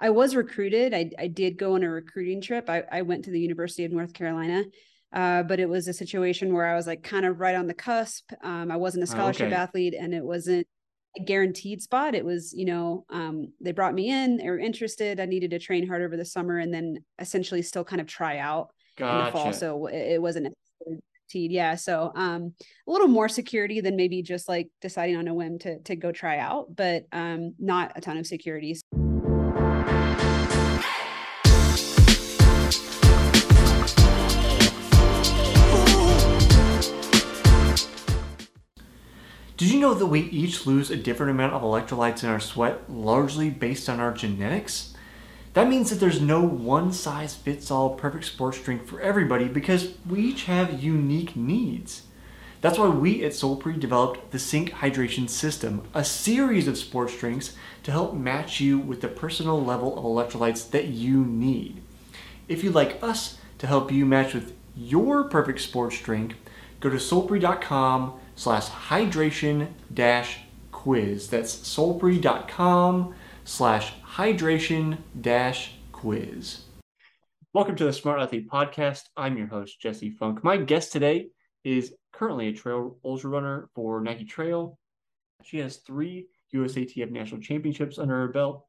I was recruited. I, I did go on a recruiting trip. I, I went to the University of North Carolina, uh, but it was a situation where I was like kind of right on the cusp. Um, I wasn't a Oh, scholarship okay. athlete, and it wasn't a guaranteed spot. It was, you know, um, they brought me in. They were interested. I needed to train hard over the summer, and then essentially still kind of try out in the fall. Gotcha. So it, it wasn't guaranteed. Yeah. So um, a little more security than maybe just like deciding on a whim to to go try out, but um, not a ton of security. Did you know that we each lose a different amount of electrolytes in our sweat, largely based on our genetics? That means that there's no one size fits all perfect sports drink for everybody because we each have unique needs. That's why we at Solpre developed the Sync Hydration System, a series of sports drinks to help match you with the personal level of electrolytes that you need. If you'd like us to help you match with your perfect sports drink, go to solpre.com slash hydration dash quiz. That's solpre.com slash hydration dash quiz. Welcome to the Smart Athlete Podcast. I'm your host, Jesse Funk. My guest today is currently a trail ultra runner for Nike Trail. She has three USATF national championships under her belt.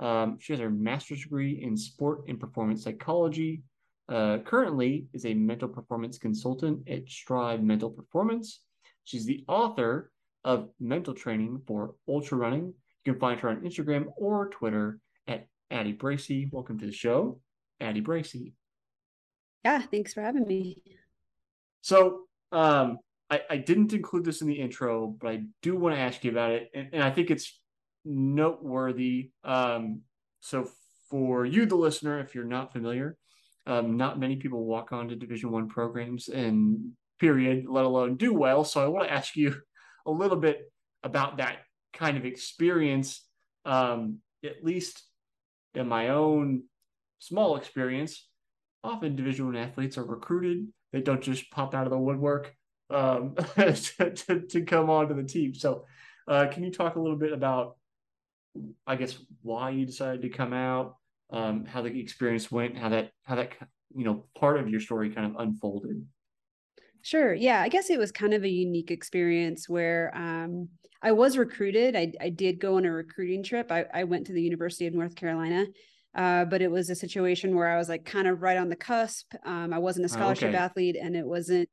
Um, she has her master's degree in sport and performance psychology. Uh, currently is a mental performance consultant at Strive Mental Performance. She's the author of Mental Training for Ultra Running. You can find her on Instagram or Twitter at Addie Bracy. Welcome to the show, Addie Bracy. Yeah. Thanks for having me. So um, I, I didn't include this in the intro, but I do want to ask you about it, and, and I think it's noteworthy. Um, so for you, the listener, if you're not familiar, um, not many people walk on to Division One programs and period, let alone do well. So I want to ask you a little bit about that kind of experience, um, at least in my own small experience. Often Division athletes are recruited; they don't just pop out of the woodwork um, to, to, to come onto the team. So, uh, can you talk a little bit about, I guess, why you decided to come out, um, how the experience went, how that how that you know part of your story kind of unfolded? Sure. Yeah. I guess it was kind of a unique experience where um, I was recruited. I, I did go on a recruiting trip. I, I went to the University of North Carolina, uh, but it was a situation where I was like kind of right on the cusp. Um, I wasn't a Oh, scholarship okay. athlete and it wasn't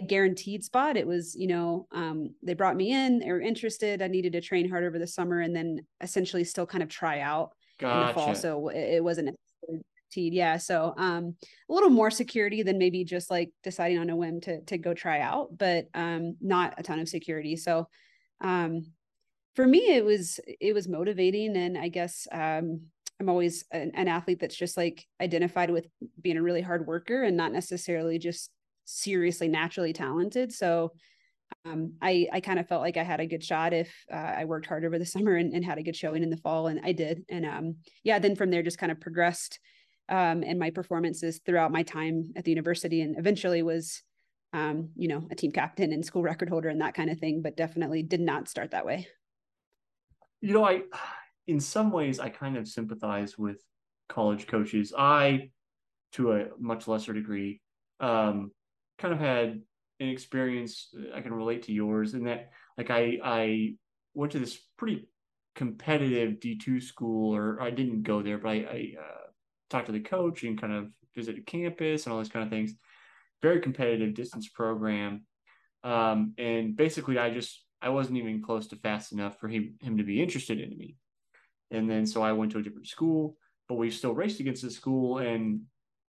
a guaranteed spot. It was, you know, um, they brought me in, they were interested. I needed to train hard over the summer and then essentially still kind of try out in the fall. So it, it wasn't guaranteed. Yeah. So um, a little more security than maybe just like deciding on a whim to to go try out, but um, not a ton of security. So um, for me, it was it was motivating, and I guess um, I'm always an, an athlete that's just like identified with being a really hard worker and not necessarily just seriously naturally talented. So um, I I kind of felt like I had a good shot if uh, I worked hard over the summer and, and had a good showing in the fall, and I did. And um, yeah, then from there just kind of progressed um, in my performances throughout my time at the university, and eventually was, um, you know, a team captain and school record holder and that kind of thing. But definitely did not start that way. You know, I in some ways I kind of sympathize with college coaches. I, to a much lesser degree, um, kind of had an experience I can relate to yours in that like I I went to this pretty competitive D2 school or I didn't go there, but I, I uh, talked to the coach and kind of visited campus and all those kind of things. Very competitive distance program. Um, and basically I just I wasn't even close to fast enough for him him to be interested in me. And then so I went to a different school, but we still raced against the school. And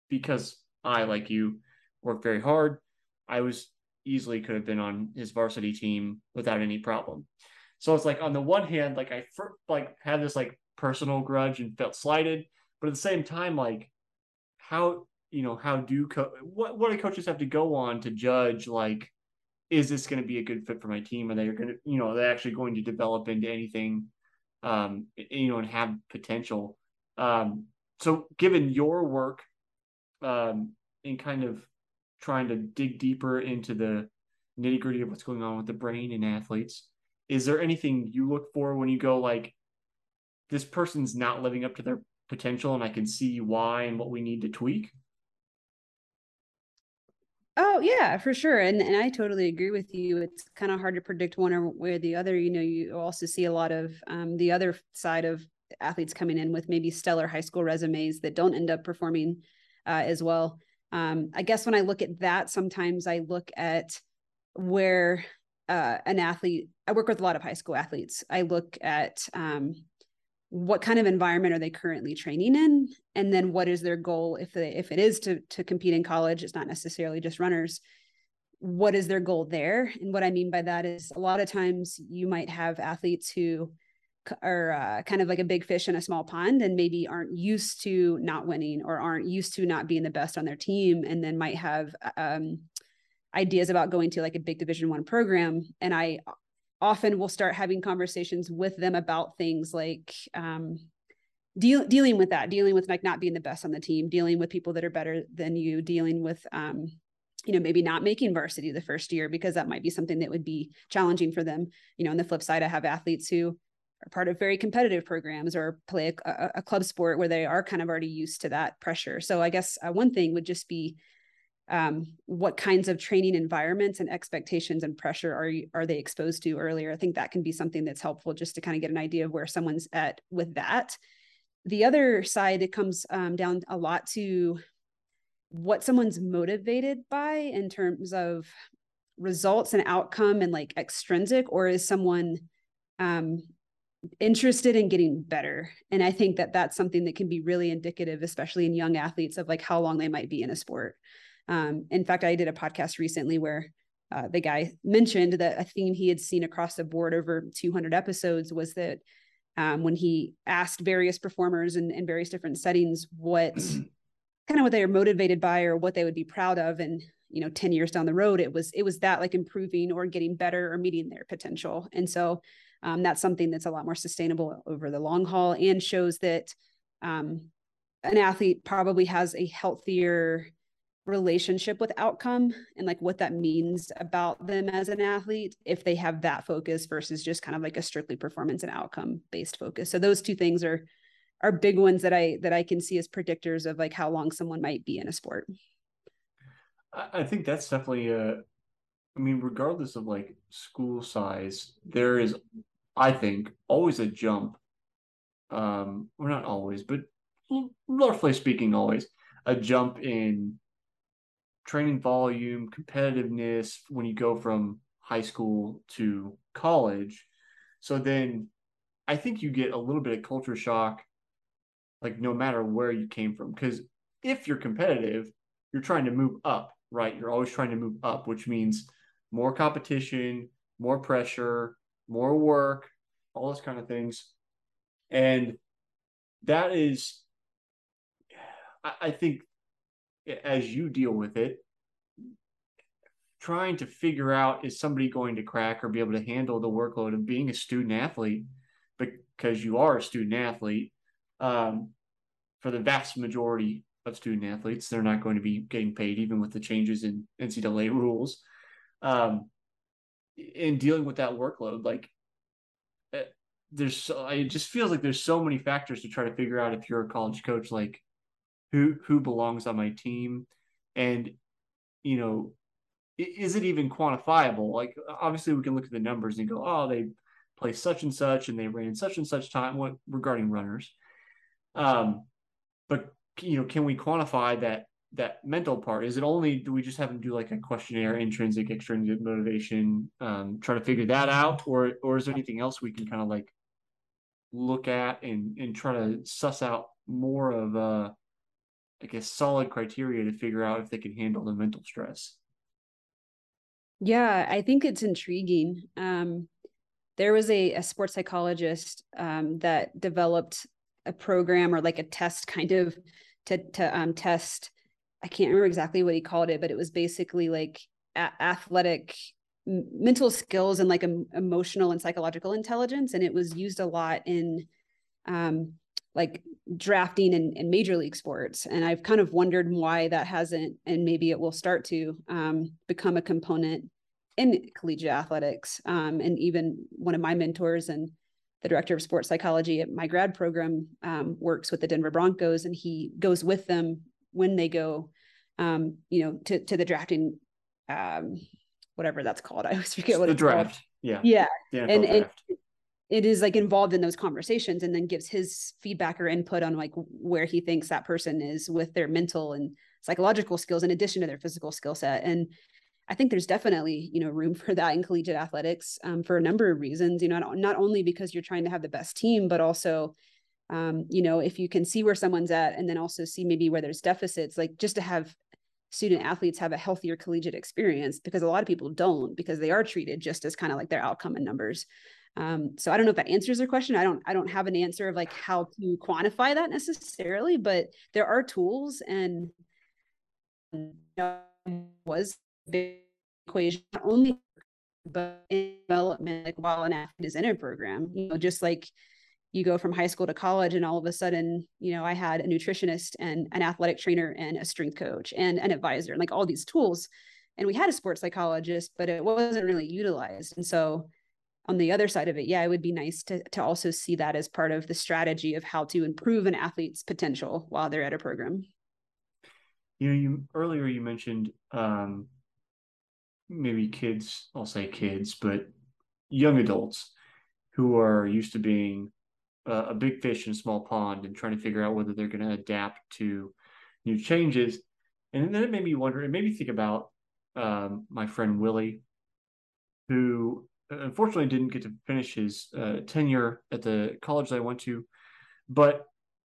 because I, like you, worked very hard, I was easily could have been on his varsity team without any problem. So it's like on the one hand, like I like had this like personal grudge and felt slighted, but at the same time, like how you know how do co- what what do coaches have to go on to judge like is this going to be a good fit for my team? Are they going to you know are they actually going to develop into anything um, you know, and have potential. Um, so, given your work um, in kind of trying to dig deeper into the nitty gritty of what's going on with the brain in athletes, is there anything you look for when you go like, this person's not living up to their potential and I can see why and what we need to tweak. Oh yeah, for sure. And and I totally agree with you. It's kind of hard to predict one or where the other. You know, you also see a lot of um, the other side of athletes coming in with maybe stellar high school resumes that don't end up performing uh, as well. Um, I guess when I look at that, sometimes I look at where uh, an athlete. I work with a lot of high school athletes. I look at um, what kind of environment are they currently training in? And then what is their goal? If they if it is to to compete in college it's not necessarily just runners. What is their goal there? And what i mean by that is a lot of times you might have athletes who are uh, kind of like a big fish in a small pond and maybe aren't used to not winning or aren't used to not being the best on their team and then might have um, ideas about going to like a big division one program. And i often we'll start having conversations with them about things like um, deal, dealing with that, dealing with like not being the best on the team, dealing with people that are better than you, dealing with, um, you know, maybe not making varsity the first year because that might be something that would be challenging for them. You know, on the flip side, I have athletes who are part of very competitive programs or play a, a club sport where they are kind of already used to that pressure. So I guess uh, one thing would just be um, what kinds of training environments and expectations and pressure are are they exposed to earlier? I think that can be something that's helpful just to kind of get an idea of where someone's at with that. The other side it comes um, down a lot to what someone's motivated by in terms of results and outcome and like extrinsic or is someone um, interested in getting better? And i think that that's something that can be really indicative especially in young athletes of like how long they might be in a sport um, in fact, I did a podcast recently where uh, the guy mentioned that a theme he had seen across the board over 200 episodes was that um, when he asked various performers in, in various different settings what kind of what they are motivated by or what they would be proud of and you know 10 years down the road it was it was that like improving or getting better or meeting their potential. And so um, that's something that's a lot more sustainable over the long haul and shows that um, an athlete probably has a healthier relationship with outcome and like what that means about them as an athlete if they have that focus versus just kind of like a strictly performance and outcome based focus. So those two things are are big ones that i that i can see as predictors of like how long someone might be in a sport. I think that's definitely a i mean regardless of like school size there is i think always a jump um or not always but roughly speaking always a jump in training volume, competitiveness when you go from high school to college. So then I think you get a little bit of culture shock, like no matter where you came from. Because if you're competitive, you're trying to move up, right? You're always trying to move up, which means more competition, more pressure, more work, all those kind of things. And that is, I think as you deal with it, trying to figure out is somebody going to crack or be able to handle the workload of being a student athlete because you are a student athlete. Um, for the vast majority of student athletes, they're not going to be getting paid, even with the changes in NCAA rules. Um, in dealing with that workload, like eh, there's, it just feels like there's so many factors to try to figure out if you're a college coach, like who who belongs on my team. And you know is it even quantifiable? Like obviously we can look at the numbers and go oh they play such and such and they ran such and such time what regarding runners. Um but you know can we quantify that that mental part? Is it only do we just have them do like a questionnaire intrinsic extrinsic motivation um try to figure that out? Or or is there anything else we can kind of like look at and and try to suss out more of uh I guess solid criteria to figure out if they can handle the mental stress. Yeah, I think it's intriguing. Um, there was a, a sports psychologist um, that developed a program or like a test kind of to to um, test. I can't remember exactly what he called it, but it was basically like a- athletic mental skills and like emotional and psychological intelligence, and it was used a lot in um, like drafting in, in major league sports. And I've kind of wondered why that hasn't, and maybe it will start to um, become a component in collegiate athletics. Um, and even one of my mentors and the director of sports psychology at my grad program, um, works with the Denver Broncos, and he goes with them when they go, um, you know, to to the drafting, um, whatever that's called. I always forget what the it's draft. called. Yeah. Yeah, The and, and draft. It is like involved in those conversations, and then gives his feedback or input on like where he thinks that person is with their mental and psychological skills in addition to their physical skill set and I think there's definitely, you know, room for that in collegiate athletics um, for a number of reasons. You know, not, not only because you're trying to have the best team, but also, um, you know, if you can see where someone's at, and then also see maybe where there's deficits, like just to have student athletes have a healthier collegiate experience, because a lot of people don't, because they are treated just as kind of like their outcome and numbers. Um, so I don't know if that answers your question. I don't, I don't have an answer of like how to quantify that necessarily, but there are tools and was big equation not only but in development like while an athlete is in a program you know just like you go from high school to college and all of a sudden you know i had a nutritionist and an athletic trainer and a strength coach and an advisor and like all these tools and we had a sports psychologist but it wasn't really utilized and so on the other side of it yeah it would be nice to to also see that as part of the strategy of how to improve an athlete's potential while they're at a program You know, you earlier you mentioned um, maybe kids, I'll say kids, but young adults who are used to being a big fish in a small pond and trying to figure out whether they're going to adapt to new changes. And then it made me wonder, it made me think about um, my friend Willie, who unfortunately didn't get to finish his uh, tenure at the college that I went to, but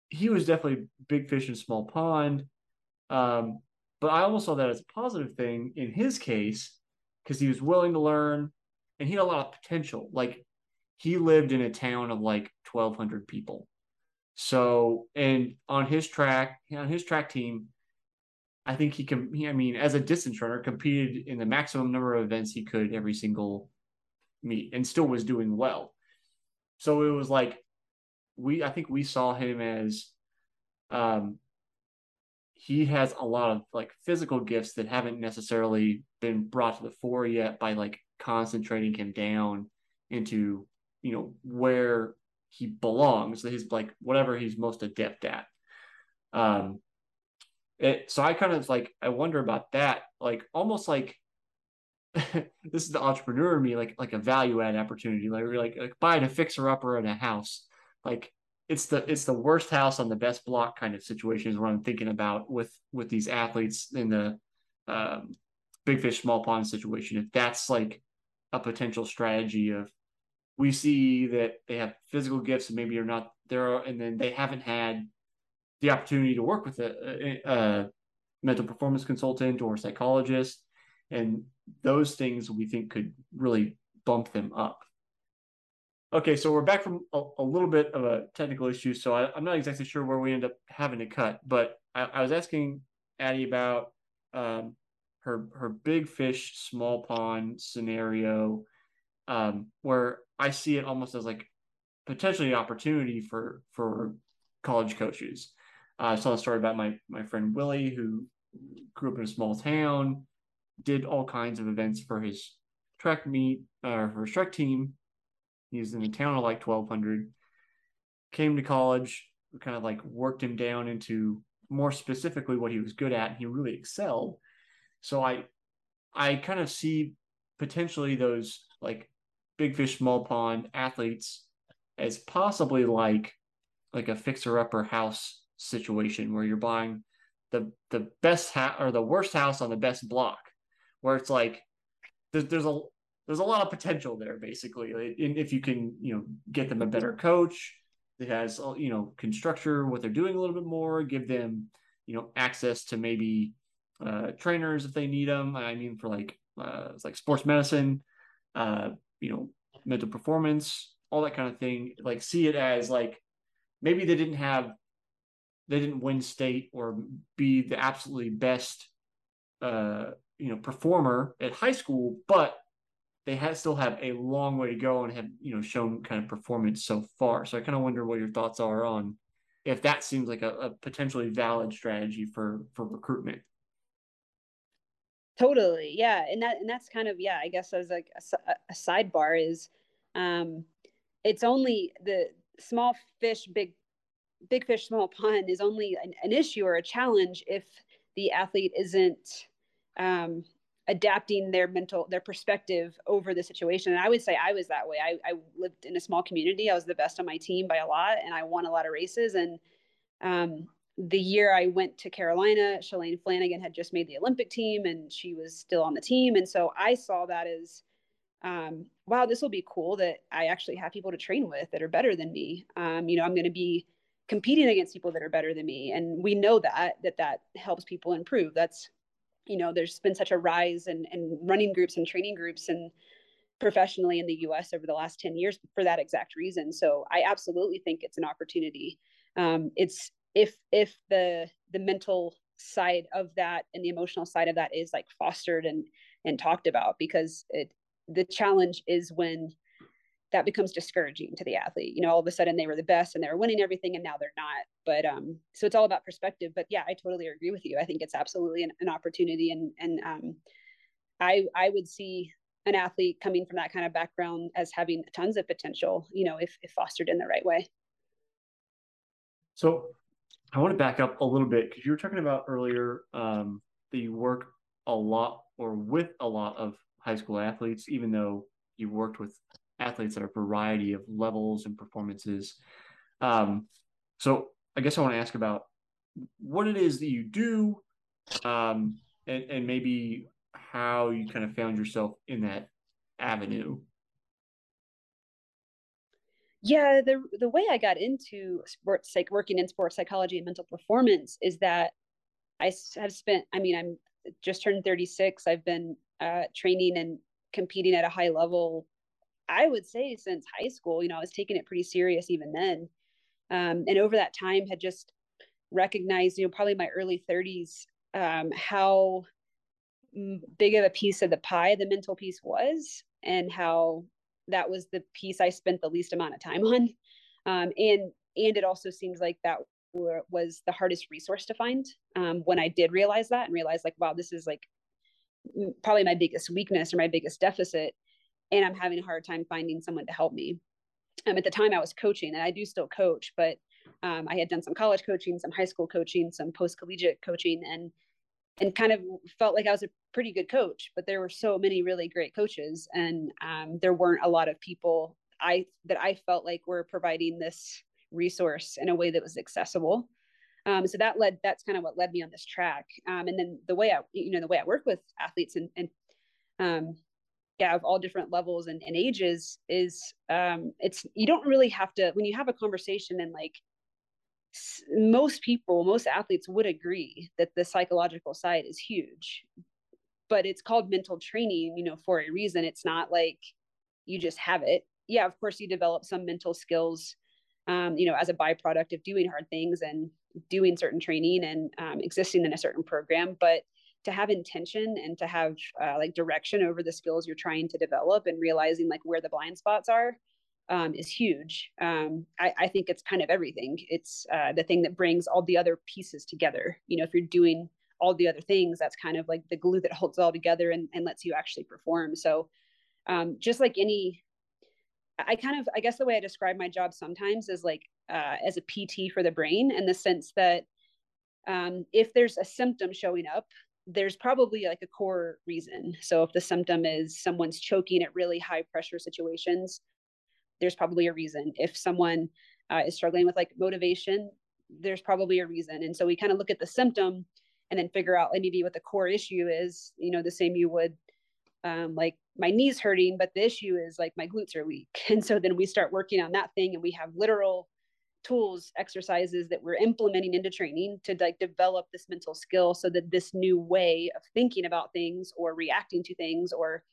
he was definitely big fish in small pond. Um, but I almost saw that as a positive thing in his case because he was willing to learn and he had a lot of potential. Like he lived in a town of like 1,200 people. So, and on his track, on his track team, I think he can, I mean, as a distance runner, competed in the maximum number of events he could every single meet and still was doing well. So it was like, we, I think we saw him as, um, he has a lot of like physical gifts that haven't necessarily been brought to the fore yet by like concentrating him down into you know where he belongs that his like whatever he's most adept at um it, so i kind of like i wonder about that like almost like this is the entrepreneur in me like like a value add opportunity like like, like buying a fixer upper in a house like it's the it's the worst house on the best block kind of situation is what I'm thinking about with with these athletes in the um, big fish small pond situation. If that's like a potential strategy of we see that they have physical gifts and maybe you're not there, and then they haven't had the opportunity to work with a, a, a mental performance consultant or psychologist, and those things we think could really bump them up. Okay, so we're back from a, a, little bit of a technical issue, so I, am not exactly sure where we end up having to cut. But I, I was asking Addie about um, her her big fish, small pond scenario, um, where I see it almost as like potentially an opportunity for for college coaches. Uh, I saw a story about my my friend Willie who grew up in a small town, did all kinds of events for his track meet or uh, for his track team He's in a town of like 1,200. Came to college, kind of like worked him down into more specifically what he was good at, and he really excelled. So I, I kind of see potentially those like big fish, small pond athletes as possibly like like a fixer upper house situation where you're buying the the best house or the worst house on the best block, where it's like there's, there's a there's a lot of potential there basically and if you can you know get them a better coach that has you know can structure what they're doing a little bit more give them you know access to maybe uh, trainers if they need them i mean for like uh, it's like sports medicine uh, you know mental performance all that kind of thing like see it as like maybe they didn't have they didn't win state or be the absolutely best uh you know performer at high school but they have, still have a long way to go and have you know shown kind of performance so far. So I kind of wonder what your thoughts are on if that seems like a, a potentially valid strategy for for recruitment. Totally, yeah, and that and that's kind of yeah. I guess as like a, a sidebar is, um, it's only the small fish, big, big fish, small pond is only an, an issue or a challenge if the athlete isn't um, adapting their mental their perspective over the situation. And i would say i was that way. I, I, lived in a small community. I was the best on my team by a lot and i won a lot of races. And um, the year i went to carolina shalane flanagan had just made the olympic team and she was still on the team. And so i saw that as um, wow this will be cool that i actually have people to train with that are better than me. Um, you know i'm going to be competing against people that are better than me. And we know that that that helps people improve. That's you know there's been such a rise in, in running groups and training groups and professionally in the us over the last 10 years for that exact reason. So i absolutely think it's an opportunity. Um, it's if if the the mental side of that and the emotional side of that is like fostered and and talked about because it the challenge is when that becomes discouraging to the athlete. You know, all of a sudden they were the best and they were winning everything and now they're not. But um, so it's all about perspective. But yeah, I totally agree with you. I think it's absolutely an, an opportunity and and um, I I would see an athlete coming from that kind of background as having tons of potential, you know, if if fostered in the right way. So I want to back up a little bit because you were talking about earlier um, that you work a lot or with a lot of high school athletes, even though you worked with athletes at a variety of levels and performances. Um, so I guess I want to ask about what it is that you do, um, and, and maybe how you kind of found yourself in that avenue. Yeah, the the way I got into sports, like working in sports psychology and mental performance, is that I have spent. I mean, I'm just turned 36. I've been uh, training and competing at a high level I would say since high school, you know, I was taking it pretty serious even then. Um, and over that time had just recognized, you know, probably my early 30s, um, how big of a piece of the pie the mental piece was and how that was the piece I spent the least amount of time on. Um, and, and it also seems like that was the hardest resource to find um, when I did realize that and realize like, wow, this is like probably my biggest weakness or my biggest deficit and I'm having a hard time finding someone to help me. Um, at the time, I was coaching, and I do still coach, but um, I had done some college coaching, some high school coaching, some post collegiate coaching, and and kind of felt like I was a pretty good coach. But there were so many really great coaches, and um, there weren't a lot of people I that I felt like were providing this resource in a way that was accessible. Um, so that led that's kind of what led me on this track. Um, and then the way I you know the way I work with athletes and and um, yeah, of all different levels and, and ages is um, it's you don't really have to when you have a conversation and like most people most athletes would agree that the psychological side is huge but it's called mental training you know for a reason. It's not like you just have it. Yeah of course you develop some mental skills um, you know as a byproduct of doing hard things and doing certain training and um, existing in a certain program but to have intention and to have uh, like direction over the skills you're trying to develop and realizing like where the blind spots are um, is huge. Um, I, I, think it's kind of everything. It's uh, the thing that brings all the other pieces together. You know, if you're doing all the other things, that's kind of like the glue that holds it all together and, and lets you actually perform. So, um, just like any, I kind of, I guess the way I describe my job sometimes is like uh, as a PT for the brain in the sense that um, if there's a symptom showing up there's probably like a core reason. So if the symptom is someone's choking at really high pressure situations, there's probably a reason. If someone uh, is struggling with like motivation, there's probably a reason. And so we kind of look at the symptom and then figure out maybe what the core issue is, you know, the same you would um, like my knees hurting, but the issue is like my glutes are weak. And so then we start working on that thing and we have literal tools exercises that we're implementing into training to like develop this mental skill so that this new way of thinking about things or reacting to things or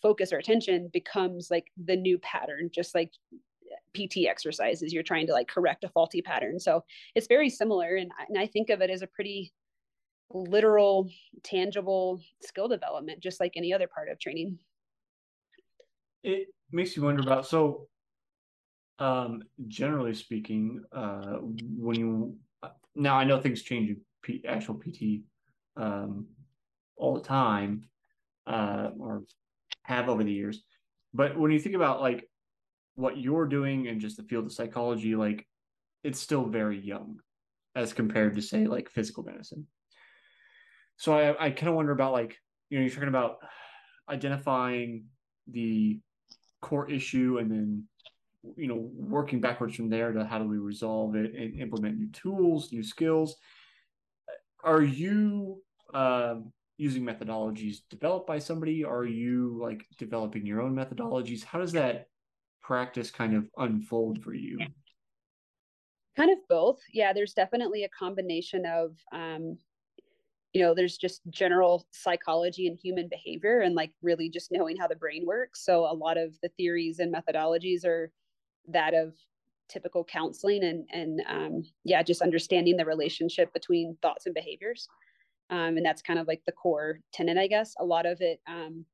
focus or attention becomes like the new pattern just like eh, pt exercises. You're trying to like correct a faulty pattern. So it's very similar and, and i think of it as a pretty literal tangible skill development just like any other part of training. It makes you wonder about so um, generally speaking, uh, when you now I know things change in P, actual PT um, all the time, uh, or have over the years. But when you think about like what you're doing and just the field of psychology, like it's still very young as compared to say like physical medicine. So I, I kind of wonder about like, you know, you're talking about identifying the core issue and then you know working backwards from there to how do we resolve it and implement new tools new skills. Are you um, using methodologies developed by somebody? Are you like developing your own methodologies? How does that practice kind of unfold for you? Kind of both. Yeah there's definitely a combination of um, you know there's just general psychology and human behavior and like really just knowing how the brain works. So a lot of the theories and methodologies are that of typical counseling and and um, yeah just understanding the relationship between thoughts and behaviors. Um, and that's kind of like the core tenet i guess. A lot of it um,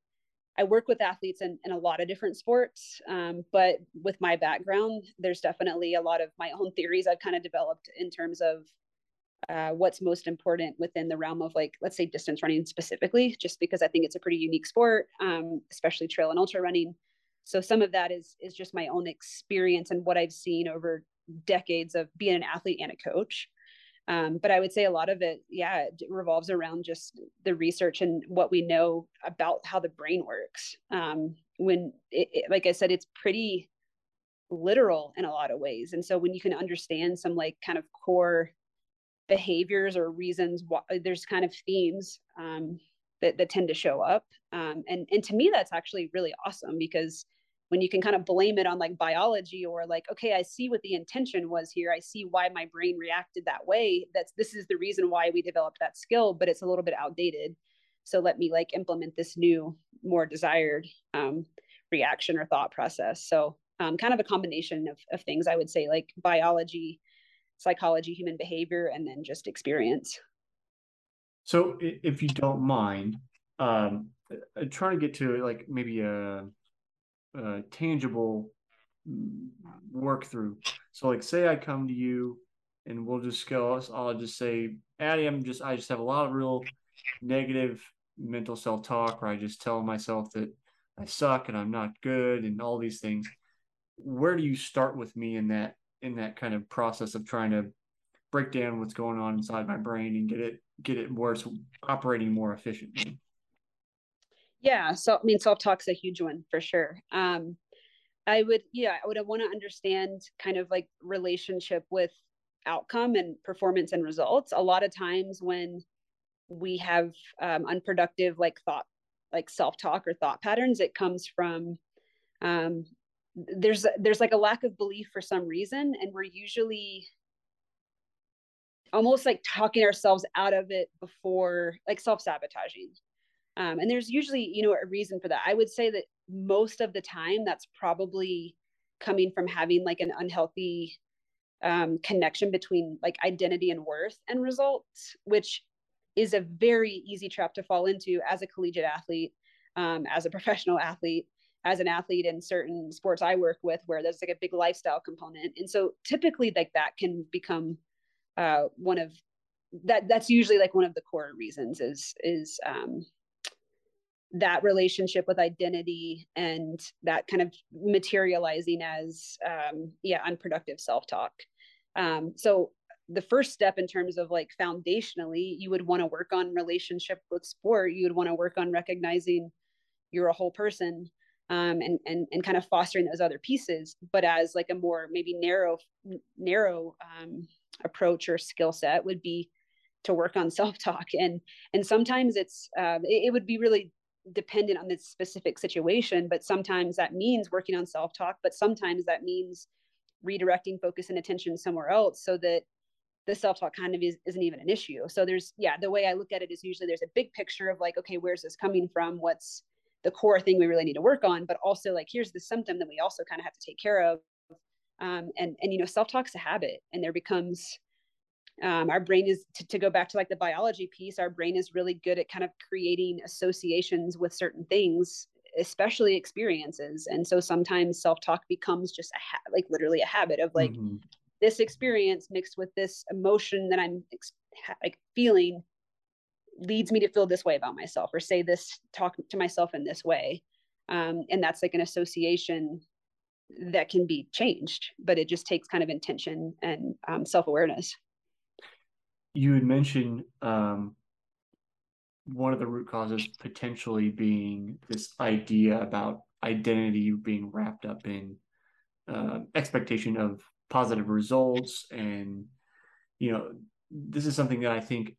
i work with athletes in, in a lot of different sports um, but with my background there's definitely a lot of my own theories i've kind of developed in terms of uh, what's most important within the realm of like let's say distance running specifically just because i think it's a pretty unique sport um, especially trail and ultra running so some of that is is just my own experience and what i've seen over decades of being an athlete and a coach. Um, but i would say a lot of it yeah it revolves around just the research and what we know about how the brain works. Um, when it, it, like i said it's pretty literal in a lot of ways. And so when you can understand some like kind of core behaviors or reasons why there's kind of themes um, that, that tend to show up. Um, and and to me that's actually really awesome because when you can kind of blame it on like biology or like okay i see what the intention was here. I see why my brain reacted that way. That's this is the reason why we developed that skill but it's a little bit outdated. So let me like implement this new more desired um, reaction or thought process. So um, kind of a combination of, of things i would say like biology psychology, human behavior, and then just experience. So, if you don't mind, um, uh, trying to get to like maybe a, a tangible mm, work through. So, like, say I come to you, and we'll just go. I'll just say, Addie, I'm just I just have a lot of real negative mental self talk, where I just tell myself that I suck and I'm not good and all these things. Where do you start with me in that in that kind of process of trying to break down what's going on inside my brain and get it get it more operating more efficiently yeah so i mean self-talk's a huge one for sure. Um i would yeah i would want to understand kind of like relationship with outcome and performance and results. A lot of times when we have um, unproductive like thought like self-talk or thought patterns it comes from um, there's there's like a lack of belief for some reason and we're usually almost like talking ourselves out of it before like self-sabotaging um, and there's usually you know a reason for that i would say that most of the time that's probably coming from having like an unhealthy um, connection between like identity and worth and results which is a very easy trap to fall into as a collegiate athlete um, as a professional athlete as an athlete in certain sports I work with where there's like a big lifestyle component. And so typically like that can become uh, one of that that's usually like one of the core reasons is is um, that relationship with identity and that kind of materializing as um, yeah unproductive self-talk. Um, so the first step in terms of like foundationally you would want to work on relationship with sport. You would want to work on recognizing you're a whole person um, and and and kind of fostering those other pieces, but as like a more maybe narrow narrow um, approach or skill set would be to work on self talk and and sometimes it's um, it, it would be really dependent on the specific situation, but sometimes that means working on self talk, but sometimes that means redirecting focus and attention somewhere else so that the self-talk kind of is, isn't even an issue. So there's yeah the way i look at it is usually there's a big picture of like okay where's this coming from? What's the core thing we really need to work on? But also like here's the symptom that we also kind of have to take care of. Um, and and you know self-talk's a habit and there becomes um, our brain is to, to go back to like the biology piece our brain is really good at kind of creating associations with certain things especially experiences. And so sometimes self-talk becomes just a ha- like literally a habit of like mm-hmm. this experience mixed with this emotion that i'm ex- like feeling leads me to feel this way about myself or say this talk to myself in this way. Um, and that's like an association that can be changed but it just takes kind of intention and um, self-awareness you had mentioned um, one of the root causes potentially being this idea about identity being wrapped up in uh, expectation of positive results. And you know this is something that i think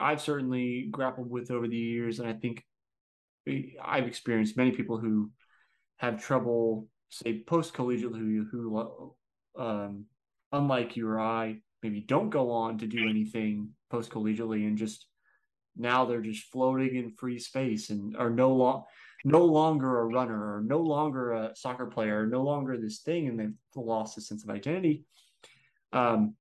i've certainly grappled with over the years. And i think i've experienced many people who have trouble say post collegiate who who um, unlike you or i maybe don't go on to do anything post collegiately and just now they're just floating in free space and are no long no longer a runner or no longer a soccer player, no longer this thing, and they've lost a sense of identity. Um,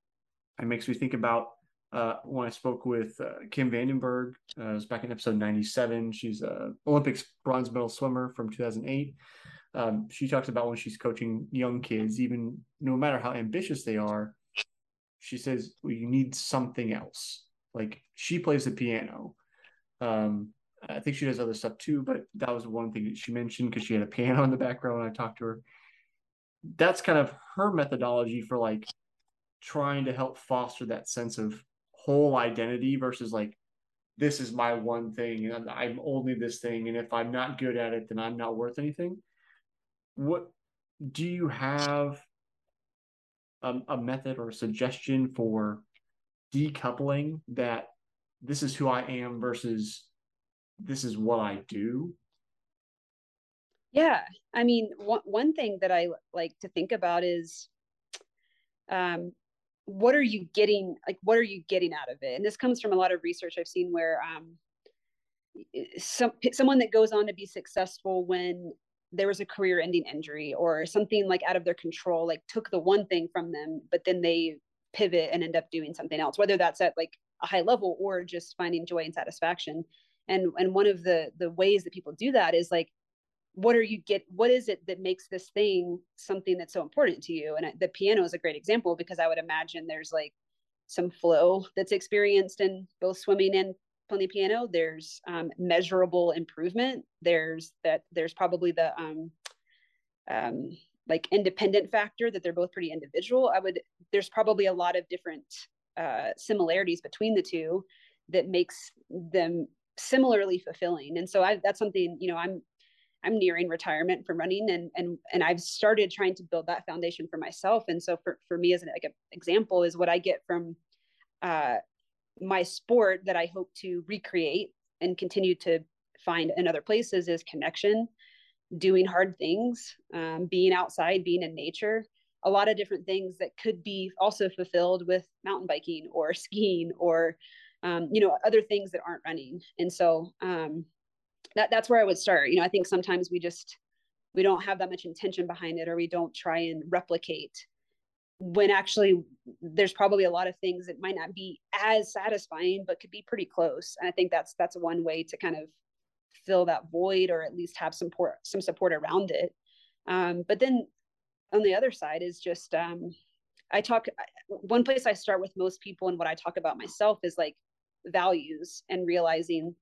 it makes me think about uh, when I spoke with uh, Kim Vandenberg, uh, it was back in episode 97. She's a Olympics bronze medal swimmer from 2008. Um, she talks about when she's coaching young kids, even no matter how ambitious they are, she says, well, you need something else. Like she plays the piano. Um, I think she does other stuff too, but that was one thing that she mentioned because she had a piano in the background when I talked to her. That's kind of her methodology for like trying to help foster that sense of whole identity versus like this is my one thing and I'm only this thing and if I'm not good at it then I'm not worth anything. What do you have a, a method or a suggestion for decoupling that this is who I am versus this is what I do? Yeah. I mean, one, one thing that I like to think about is um, what are you getting? Like, what are you getting out of it? And this comes from a lot of research I've seen where um, some, someone that goes on to be successful when there was a career ending injury or something like out of their control, like took the one thing from them, but then they pivot and end up doing something else, whether that's at like a high level or just finding joy and satisfaction. And and one of the the ways that people do that is like what are you get what is it that makes this thing something that's so important to you? And the piano is a great example because i would imagine there's like some flow that's experienced in both swimming and playing the piano there's um, measurable improvement. There's that there's probably the um, um, like independent factor that they're both pretty individual. I would there's probably a lot of different uh, similarities between the two that makes them similarly fulfilling. And so I, that's something you know i'm i'm nearing retirement from running and and and i've started trying to build that foundation for myself. And so for, for me as an like example is what i get from uh, my sport that i hope to recreate and continue to find in other places is connection doing hard things um, being outside being in nature a lot of different things that could be also fulfilled with mountain biking or skiing or um, you know, other things that aren't running. And so um, that that's where I would start. You know, I think sometimes we just we don't have that much intention behind it, or we don't try and replicate when actually there's probably a lot of things that might not be as satisfying but could be pretty close. And i think that's that's one way to kind of fill that void or at least have some support some support around it. Um, but then on the other side is just um, i talk one place i start with most people and what i talk about myself is like values and realizing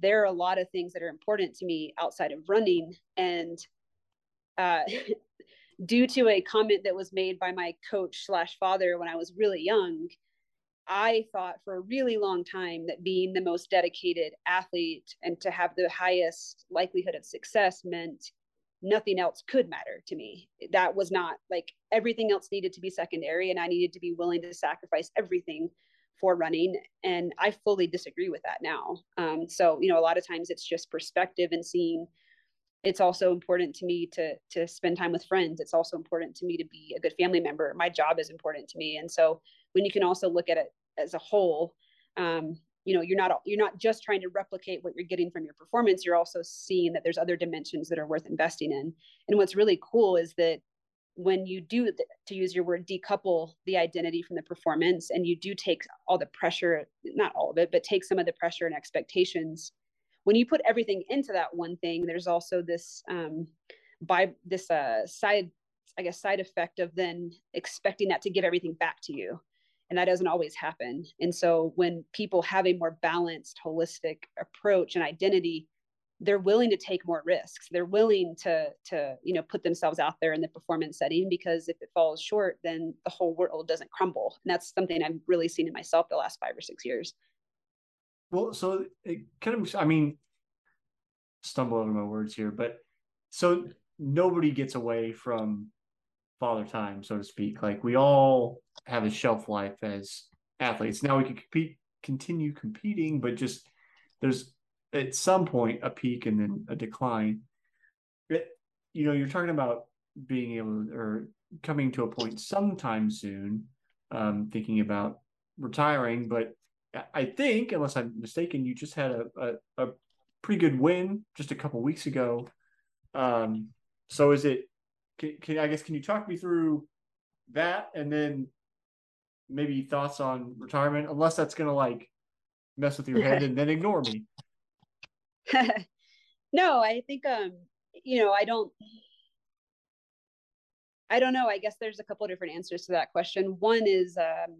there are a lot of things that are important to me outside of running. And uh, due to a comment that was made by my coach slash father when i was really young i thought for a really long time that being the most dedicated athlete and to have the highest likelihood of success meant nothing else could matter to me. That was not like everything else needed to be secondary and i needed to be willing to sacrifice everything for running and i fully disagree with that now. Um, so you know a lot of times it's just perspective and seeing it's also important to me to to spend time with friends. It's also important to me to be a good family member. My job is important to me. And so when you can also look at it as a whole um, you know you're not you're not just trying to replicate what you're getting from your performance. You're also seeing that there's other dimensions that are worth investing in. And what's really cool is that when you do to use your word decouple the identity from the performance and you do take all the pressure not all of it but take some of the pressure and expectations when you put everything into that one thing there's also this um by this uh side i guess side effect of then expecting that to give everything back to you and that doesn't always happen. And so when people have a more balanced holistic approach and identity they're willing to take more risks. They're willing to to you know put themselves out there in the performance setting because if it falls short then the whole world doesn't crumble. And that's something i've really seen in myself the last five or six years well so it kind of i mean stumble over my words here but so nobody gets away from father time so to speak like we all have a shelf life as athletes now we can compete continue competing but just there's at some point a peak and then a decline. It, you know, you're talking about being able to, or coming to a point sometime soon, um, thinking about retiring. But I think, unless I'm mistaken, you just had a, a, a pretty good win just a couple weeks ago. Um, so is it? Can, can I guess can you talk me through that and then maybe thoughts on retirement? Unless that's gonna like mess with your head and then ignore me. no, I think um, you know, I don't I don't know. I guess there's a couple of different answers to that question. One is um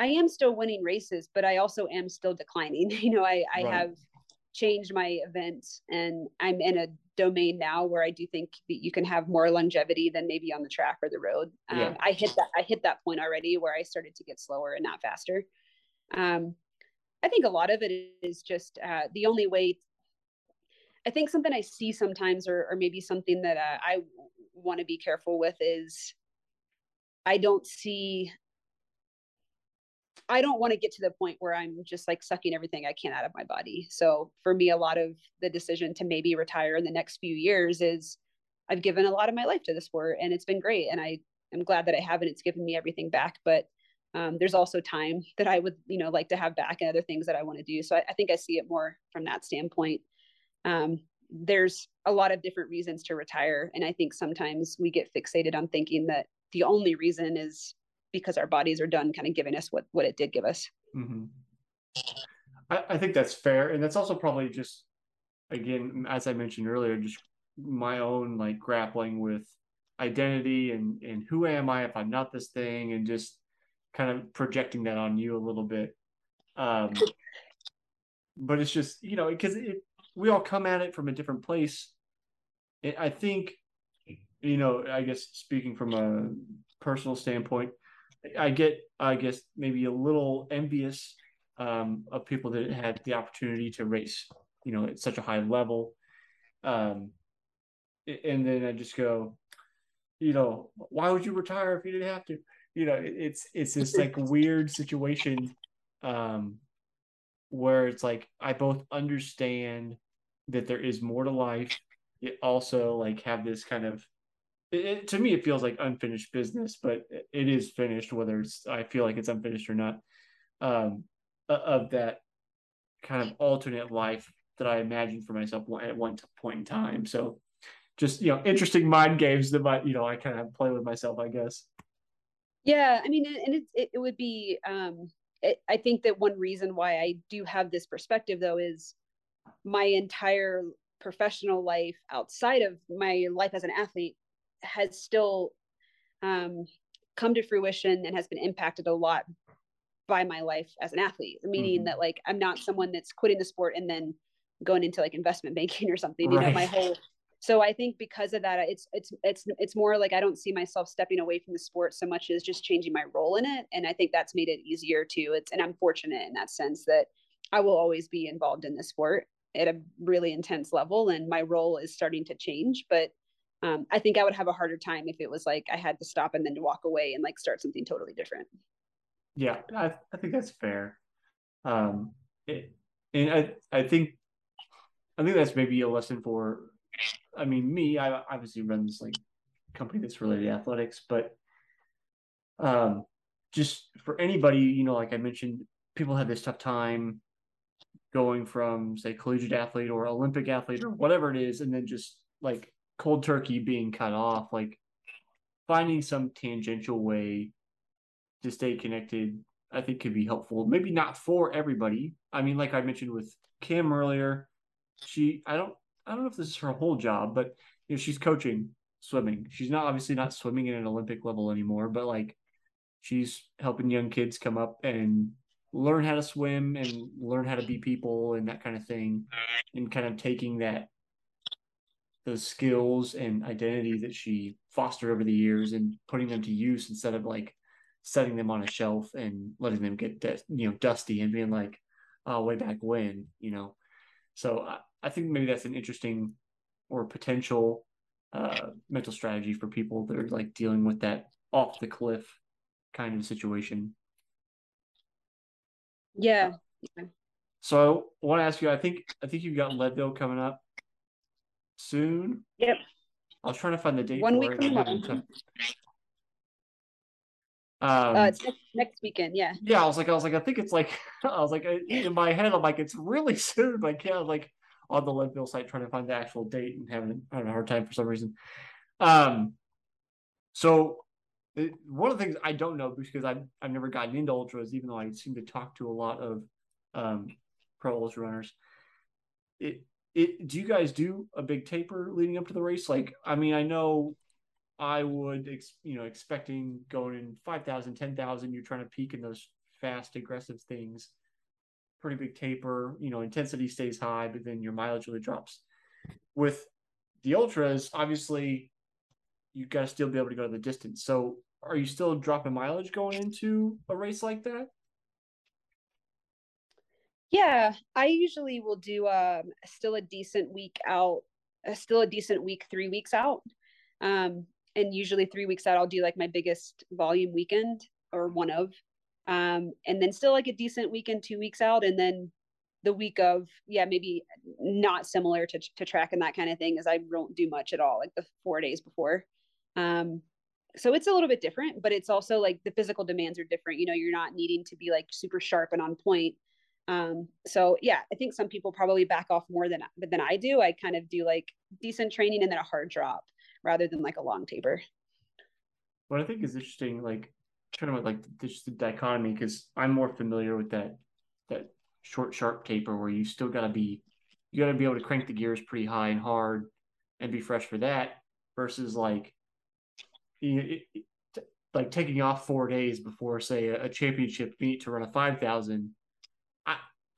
I am still winning races, but I also am still declining. You know, I, I right. have changed my events and I'm in a domain now where I do think that you can have more longevity than maybe on the track or the road. Um, yeah. I hit that I hit that point already where I started to get slower and not faster. Um, I think a lot of it is just uh, the only way. I think something I see sometimes, or, or maybe something that uh, I want to be careful with is I don't see, I don't want to get to the point where I'm just like sucking everything I can out of my body. So for me, a lot of the decision to maybe retire in the next few years is I've given a lot of my life to the sport and it's been great. And I am glad that I have, and it's given me everything back. But um, there's also time that I would, you know, like to have back and other things that I want to do. So I, I, think I see it more from that standpoint. Um, there's a lot of different reasons to retire. And I think sometimes we get fixated on thinking that the only reason is because our bodies are done kind of giving us what, what it did give us. Mm-hmm. I, I think that's fair. And that's also probably just, again, as I mentioned earlier, just my own like grappling with identity and, and who am I if I'm not this thing and just kind of projecting that on you a little bit. Um, but it's just you know because it, we all come at it from a different place. I think you know I guess speaking from a personal standpoint, I get I guess maybe a little envious um, of people that had the opportunity to race you know at such a high level. Um, and then I just go, you know, why would you retire if you didn't have to? you know it's it's this like weird situation um where it's like i both understand that there is more to life it also like have this kind of it, to me it feels like unfinished business but it is finished whether it's i feel like it's unfinished or not um of that kind of alternate life that i imagined for myself at one point in time. So just you know interesting mind games that might you know i kind of play with myself i guess. Yeah, I mean, and it, it, it would be, um, it, I think that one reason why I do have this perspective though is my entire professional life outside of my life as an athlete has still um, come to fruition and has been impacted a lot by my life as an athlete meaning mm-hmm. that like i'm not someone that's quitting the sport and then going into like investment banking or something right. you know my whole so i think because of that it's it's it's it's more like i don't see myself stepping away from the sport so much as just changing my role in it and i think that's made it easier too it's and i'm fortunate in that sense that i will always be involved in the sport at a really intense level and my role is starting to change but um, i think i would have a harder time if it was like i had to stop and then to walk away and like start something totally different. Yeah i, I think that's fair. Um it, and i i think i think that's maybe a lesson for I mean, me, I obviously run this like company that's related to athletics, but um, just for anybody, you know, like I mentioned, people have this tough time going from say collegiate athlete or Olympic athlete or whatever it is, and then just like cold turkey being cut off, like finding some tangential way to stay connected, I think could be helpful. Maybe not for everybody. I mean, like I mentioned with Kim earlier, she I don't I don't know if this is her whole job, but you know, she's coaching swimming. She's not obviously not swimming at an Olympic level anymore, but like she's helping young kids come up and learn how to swim and learn how to be people and that kind of thing, and kind of taking that those skills and identity that she fostered over the years and putting them to use instead of like setting them on a shelf and letting them get you know dusty and being like oh way back when you know? So I, I think maybe that's an interesting or potential uh, mental strategy for people that are like dealing with that off the cliff kind of situation. Yeah. So I want to ask you I think I think you've got Leadville coming up soon yep I was trying to find the date one week from now. um, uh, it's next, next, weekend. Yeah. Yeah, I was like, I was like, I think it's like, I was like, in my head, I'm like, it's really soon. Like, yeah, like on the Leadville site trying to find the actual date and having, having a hard time for some reason. Um, so it, one of the things I don't know because I've I've never gotten into ultras, even though I seem to talk to a lot of um, pro ultra runners. It it do you guys do a big taper leading up to the race? Like, I mean, I know I would, ex- you know, expecting going in 5,000, 10,000, you're trying to peak in those fast, aggressive things. Pretty big taper, you know, intensity stays high, but then your mileage really drops. With the ultras, obviously, you got to still be able to go to the distance. So, are you still dropping mileage going into a race like that? Yeah, I usually will do um, still a decent week out, uh, still a decent week, three weeks out. Um, and usually three weeks out, I'll do like my biggest volume weekend or one of, um, and then still like a decent weekend two weeks out, and then the week of yeah maybe not similar to to track and that kind of thing is I won't do much at all like the four days before. Um, so it's a little bit different, but it's also like the physical demands are different. You know, you're not needing to be like super sharp and on point. Um, so yeah, I think some people probably back off more than than I do. I kind of do like decent training and then a hard drop rather than like a long taper. What I think is interesting, like trying to like just the dichotomy, because I'm more familiar with that that short sharp taper where you still got to be you got to be able to crank the gears pretty high and hard and be fresh for that versus like you know, like taking off four days before say a championship meet to run a 5000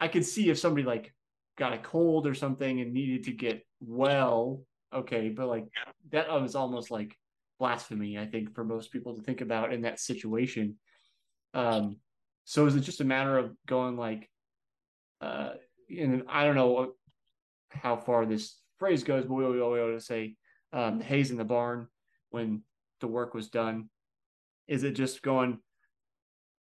i could see if somebody like got a cold or something and needed to get well okay, but like that was almost like blasphemy, I think, for most people to think about in that situation. Um, so is it just a matter of going like, uh, and I don't know how far this phrase goes, but we always to say um, the hay's in the barn when the work was done. Is it just going?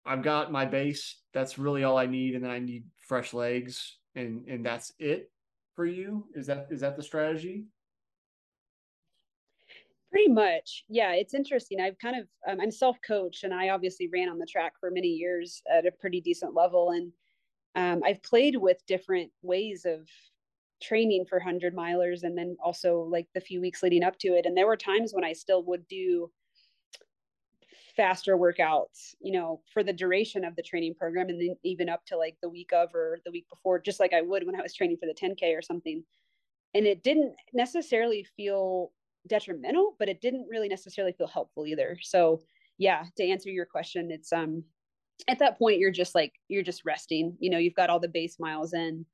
I've got my base. That's really all I need, and then I need fresh legs, and and that's it for you. Is that is that the strategy? Pretty much. Yeah, it's interesting. I've kind of, um, I'm self coached and I obviously ran on the track for many years at a pretty decent level. And um, I've played with different ways of training for 100 milers and then also like the few weeks leading up to it. And there were times when I still would do faster workouts, you know, for the duration of the training program and then even up to like the week of or the week before, just like I would when I was training for the 10K or something. And it didn't necessarily feel detrimental, but it didn't really necessarily feel helpful either. So yeah, to answer your question, it's um at that point you're just like you're just resting. You know, you've got all the base miles in.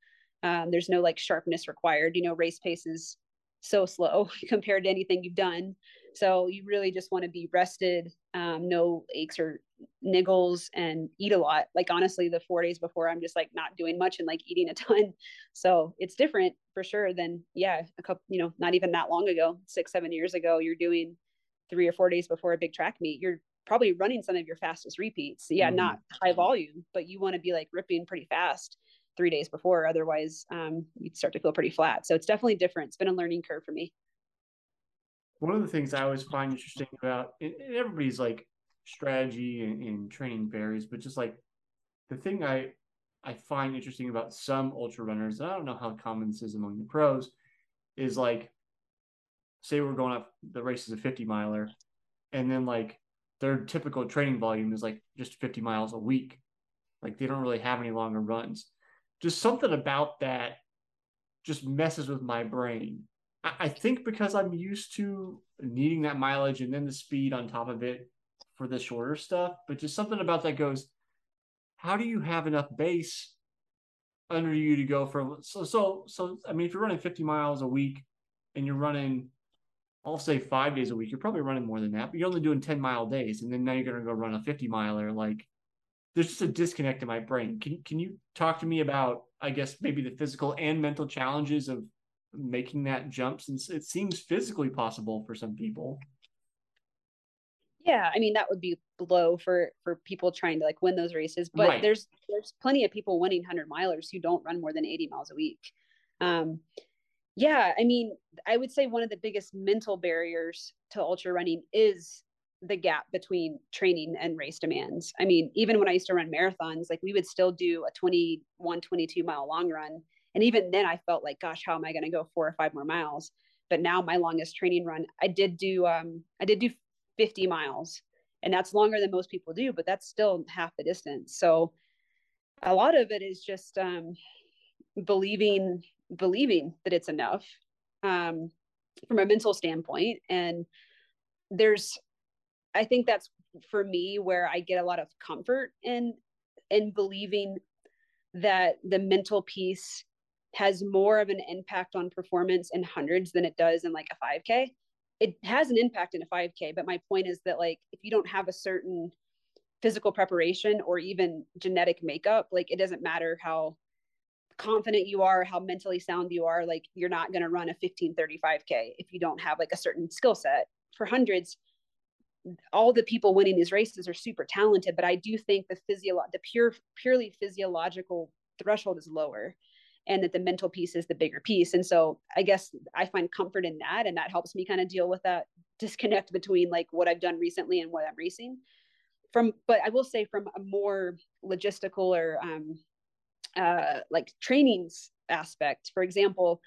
Um, there's no like sharpness required. You know, race pace is so slow compared to anything you've done. So you really just want to be rested, um, no aches or niggles, and eat a lot. Like honestly, the four days before, I'm just like not doing much and like eating a ton. So it's different for sure than yeah, a couple, you know, not even that long ago, six, seven years ago, you're doing three or four days before a big track meet. You're probably running some of your fastest repeats. Yeah, mm-hmm. not high volume, but you want to be like ripping pretty fast three days before. Otherwise, um, you'd start to feel pretty flat. So it's definitely different. It's been a learning curve for me one of the things I always find interesting about and everybody's like strategy and, and, training varies, but just like the thing I I find interesting about some ultra runners, and I don't know how common this is among the pros, is like say we're going up the race is a 50 miler, and then like their typical training volume is like just 50 miles a week. Like they don't really have any longer runs. Just something about that just messes with my brain I think because I'm used to needing that mileage and then the speed on top of it for the shorter stuff, but just something about that goes, how do you have enough base under you to go from so so so I mean if you're running 50 miles a week and you're running I'll say five days a week, you're probably running more than that, but you're only doing 10 mile days and then now you're gonna go run a 50 miler. Like there's just a disconnect in my brain. Can can you talk to me about I guess maybe the physical and mental challenges of making that jump since it seems physically possible for some people? yeah i mean that would be low for for people trying to like win those races but right. there's there's plenty of people winning 100 milers who don't run more than 80 miles a week um yeah i mean i would say one of the biggest mental barriers to ultra running is the gap between training and race demands i mean even when i used to run marathons like we would still do a 21 22 mile long run and even then i felt like gosh how am i going to go four or five more miles? But now my longest training run i did do um i did do 50 miles and that's longer than most people do but that's still half the distance. So a lot of it is just um, believing believing that it's enough um, from a mental standpoint. And there's i think that's for me where i get a lot of comfort in in believing that the mental piece has more of an impact on performance in hundreds than it does in like a 5k it has an impact in a 5k but my point is that like if you don't have a certain physical preparation or even genetic makeup like it doesn't matter how confident you are how mentally sound you are like you're not going to run a 1535k if you don't have like a certain skill set. For hundreds all the people winning these races are super talented but i do think the physio the pure purely physiological threshold is lower and that the mental piece is the bigger piece. And so I guess I find comfort in that. And that helps me kind of deal with that disconnect between like what I've done recently and what I'm racing from. But I will say from a more logistical or um, uh, like trainings aspect, for example,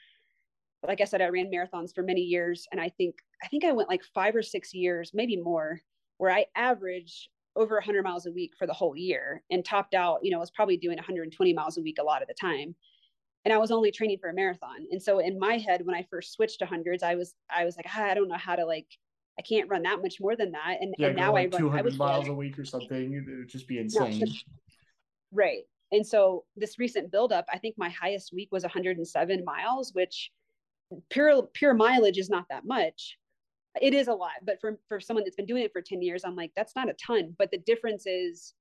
like I said, I ran marathons for many years. And I think, I think I went like five or six years, maybe more, where I averaged over 100 miles a week for the whole year and topped out, you know, was probably doing 120 miles a week a lot of the time and I was only training for a marathon. And so in my head, when I first switched to hundreds, I was I was like, ah, I don't know how to like I can't run that much more than that. And, yeah, and now like I run 200 miles a week or something. It would just be insane. No, right. And so this recent buildup, I think my highest week was 107 miles, which pure pure mileage is not that much. It is a lot, but for for someone that's been doing it for 10 years, I'm like, that's not a ton. But the difference is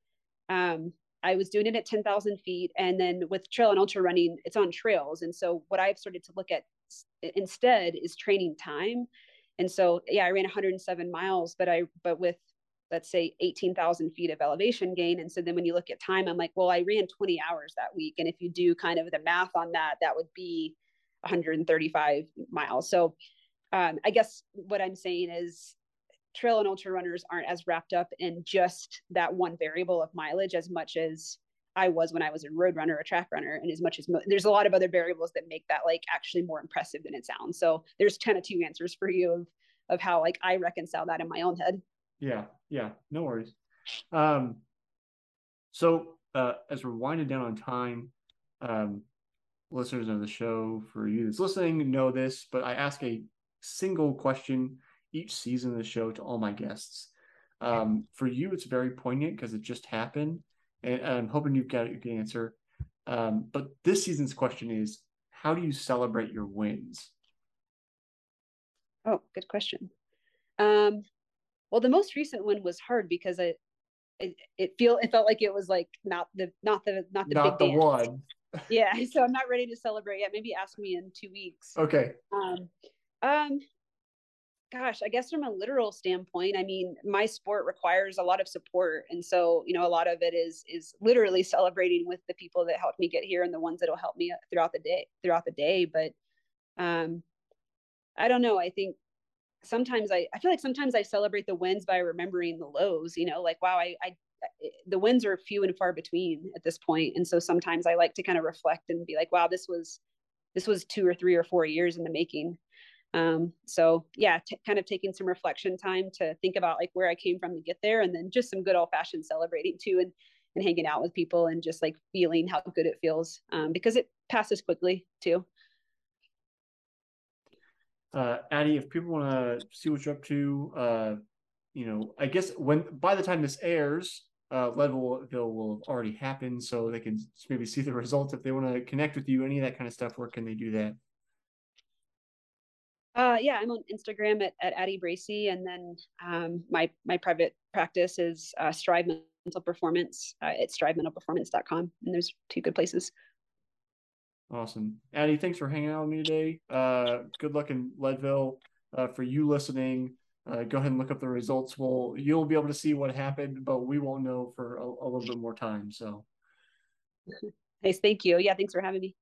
um I was doing it at 10,000 feet. And then with trail and ultra running, it's on trails. And so what I've started to look at instead is training time. And so, yeah, I ran 107 miles, but I, but with, let's say 18,000 feet of elevation gain. And so then when you look at time, I'm like, well, I ran 20 hours that week. And if you do kind of the math on that, that would be 135 miles. So um, I guess what I'm saying is trail and ultra runners aren't as wrapped up in just that one variable of mileage as much as I was when I was a road runner, a track runner, and as much as mo- there's a lot of other variables that make that like actually more impressive than it sounds. So there's kind of two answers for you of of how like I reconcile that in my own head. Yeah, yeah, no worries. Um, so uh, as we're winding down on time, um, listeners of the show, for you that's listening, know this, but I ask a single question each season of the show to all my guests. Um, for you, it's very poignant because it just happened, and, and, I'm hoping you've got a good answer. Um, but this season's question is, how do you celebrate your wins? Oh, good question. Um, well, the most recent one was hard because it, it, it feel it felt like it was like not the not the not the not big the dance. one. yeah, so I'm not ready to celebrate yet. Maybe ask me in two weeks. Okay. Um, um, gosh, I guess from a literal standpoint, I mean, my sport requires a lot of support. And so, you know, a lot of it is is literally celebrating with the people that helped me get here and the ones that'll help me throughout the day throughout the day. But um I don't know. I think sometimes I, I feel like sometimes I celebrate the wins by remembering the lows, you know, like wow, I, I the wins are few and far between at this point. And so sometimes I like to kind of reflect and be like, wow, this was this was two or three or four years in the making um, so yeah t- kind of taking some reflection time to think about like where i came from to get there and then just some good old fashioned celebrating too and and hanging out with people and just like feeling how good it feels um, because it passes quickly too uh, Addie, if people want to see what you're up to, uh, you know, I guess when by the time this airs, uh, Leadville will have already happened, so they can maybe see the results if they want to connect with you, any of that kind of stuff. Where can they do that? Uh, yeah, I'm on Instagram at, at Addie Bracy, and then um, my my private practice is uh, Strive Mental Performance uh, at strivementalperformance.com, and there's two good places. Awesome, Addie. Thanks for hanging out with me today. Uh, good luck in Leadville. Uh, for you listening, uh, go ahead and look up the results. We'll, you'll be able to see what happened, but we won't know for a, a little bit more time. So, nice. Thank you. Yeah, thanks for having me.